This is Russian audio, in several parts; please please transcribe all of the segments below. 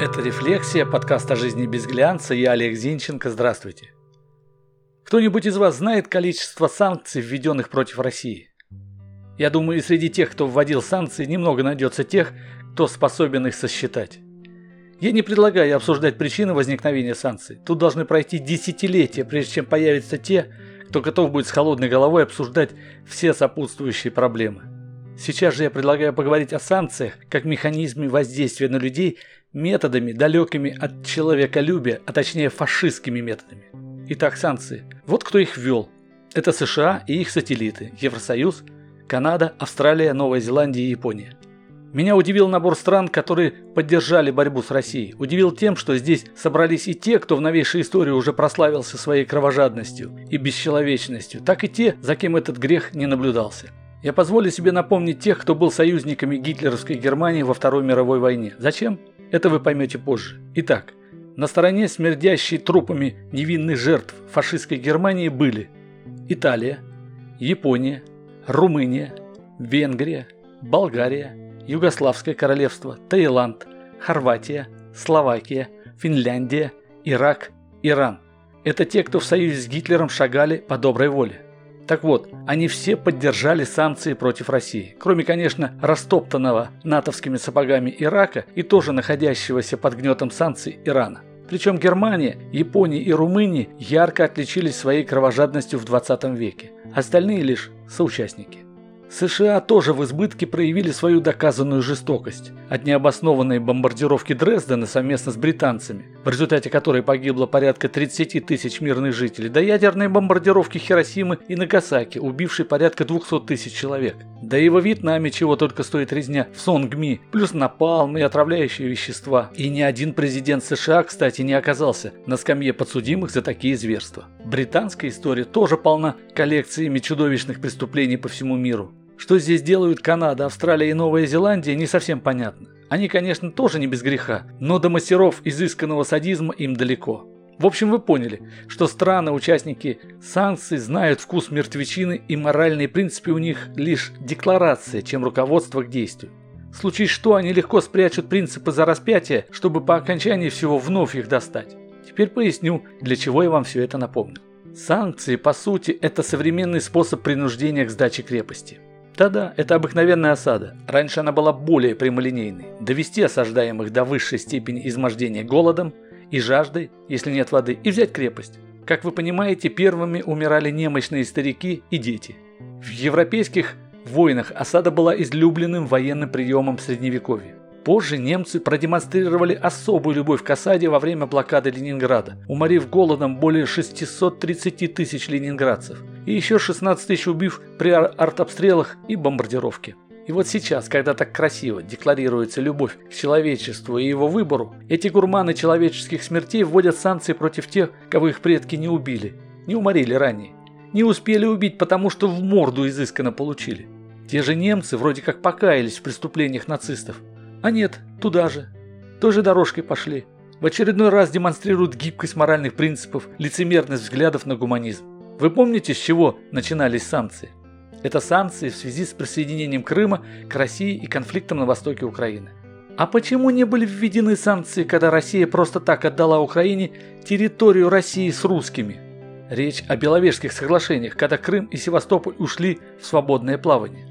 Это «Рефлексия», подкаст о жизни без глянца. Я Олег Зинченко. Здравствуйте. Кто-нибудь из вас знает количество санкций, введенных против России? Я думаю, и среди тех, кто вводил санкции, немного найдется тех, кто способен их сосчитать. Я не предлагаю обсуждать причины возникновения санкций. Тут должны пройти десятилетия, прежде чем появятся те, кто готов будет с холодной головой обсуждать все сопутствующие проблемы. Сейчас же я предлагаю поговорить о санкциях как механизме воздействия на людей методами, далекими от человеколюбия, а точнее фашистскими методами. Итак, санкции. Вот кто их ввел. Это США и их сателлиты, Евросоюз, Канада, Австралия, Новая Зеландия и Япония. Меня удивил набор стран, которые поддержали борьбу с Россией. Удивил тем, что здесь собрались и те, кто в новейшей истории уже прославился своей кровожадностью и бесчеловечностью, так и те, за кем этот грех не наблюдался. Я позволю себе напомнить тех, кто был союзниками гитлеровской Германии во Второй мировой войне. Зачем? Это вы поймете позже. Итак, на стороне смердящей трупами невинных жертв фашистской Германии были Италия, Япония, Румыния, Венгрия, Болгария, Югославское королевство, Таиланд, Хорватия, Словакия, Финляндия, Ирак, Иран. Это те, кто в союзе с Гитлером шагали по доброй воле. Так вот, они все поддержали санкции против России, кроме, конечно, растоптанного натовскими сапогами Ирака и тоже находящегося под гнетом санкций Ирана. Причем Германия, Япония и Румыния ярко отличились своей кровожадностью в 20 веке, остальные лишь соучастники. США тоже в избытке проявили свою доказанную жестокость. От необоснованной бомбардировки Дрездена совместно с британцами, в результате которой погибло порядка 30 тысяч мирных жителей, до ядерной бомбардировки Хиросимы и Нагасаки, убившей порядка 200 тысяч человек. Да и во Вьетнаме чего только стоит резня в Сонгми, плюс напалм и отравляющие вещества. И ни один президент США, кстати, не оказался на скамье подсудимых за такие зверства. Британская история тоже полна коллекциями чудовищных преступлений по всему миру. Что здесь делают Канада, Австралия и Новая Зеландия, не совсем понятно. Они, конечно, тоже не без греха, но до мастеров изысканного садизма им далеко. В общем, вы поняли, что страны-участники санкций знают вкус мертвечины и моральные принципы у них лишь декларация, чем руководство к действию. Случае что, они легко спрячут принципы за распятие, чтобы по окончании всего вновь их достать. Теперь поясню, для чего я вам все это напомню. Санкции, по сути, это современный способ принуждения к сдаче крепости. Да-да, это обыкновенная осада. Раньше она была более прямолинейной. Довести осаждаемых до высшей степени измождения голодом и жаждой, если нет воды, и взять крепость. Как вы понимаете, первыми умирали немощные старики и дети. В европейских войнах осада была излюбленным военным приемом средневековья. Позже немцы продемонстрировали особую любовь к осаде во время блокады Ленинграда, уморив голодом более 630 тысяч ленинградцев и еще 16 тысяч убив при артобстрелах и бомбардировке. И вот сейчас, когда так красиво декларируется любовь к человечеству и его выбору, эти гурманы человеческих смертей вводят санкции против тех, кого их предки не убили, не уморили ранее, не успели убить, потому что в морду изысканно получили. Те же немцы вроде как покаялись в преступлениях нацистов, а нет, туда же. Той же дорожкой пошли. В очередной раз демонстрируют гибкость моральных принципов, лицемерность взглядов на гуманизм. Вы помните, с чего начинались санкции? Это санкции в связи с присоединением Крыма к России и конфликтом на востоке Украины. А почему не были введены санкции, когда Россия просто так отдала Украине территорию России с русскими? Речь о Беловежских соглашениях, когда Крым и Севастополь ушли в свободное плавание.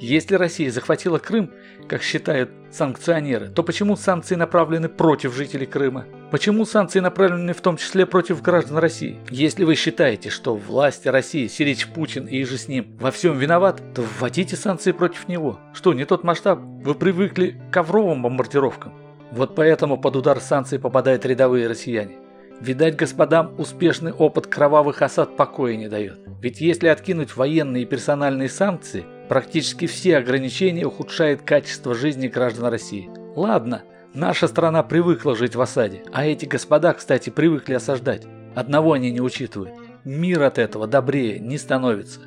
Если Россия захватила Крым, как считают санкционеры, то почему санкции направлены против жителей Крыма? Почему санкции направлены в том числе против граждан России? Если вы считаете, что власти России, Сирич Путин и же с ним во всем виноват, то вводите санкции против него. Что, не тот масштаб? Вы привыкли к ковровым бомбардировкам. Вот поэтому под удар санкций попадают рядовые россияне. Видать, господам успешный опыт кровавых осад покоя не дает. Ведь если откинуть военные и персональные санкции, Практически все ограничения ухудшают качество жизни граждан России. Ладно, наша страна привыкла жить в осаде, а эти господа, кстати, привыкли осаждать. Одного они не учитывают. Мир от этого добрее не становится.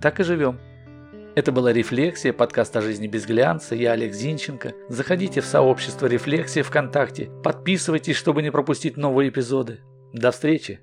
Так и живем. Это была «Рефлексия», подкаст о жизни без глянца. Я Олег Зинченко. Заходите в сообщество «Рефлексия» ВКонтакте. Подписывайтесь, чтобы не пропустить новые эпизоды. До встречи!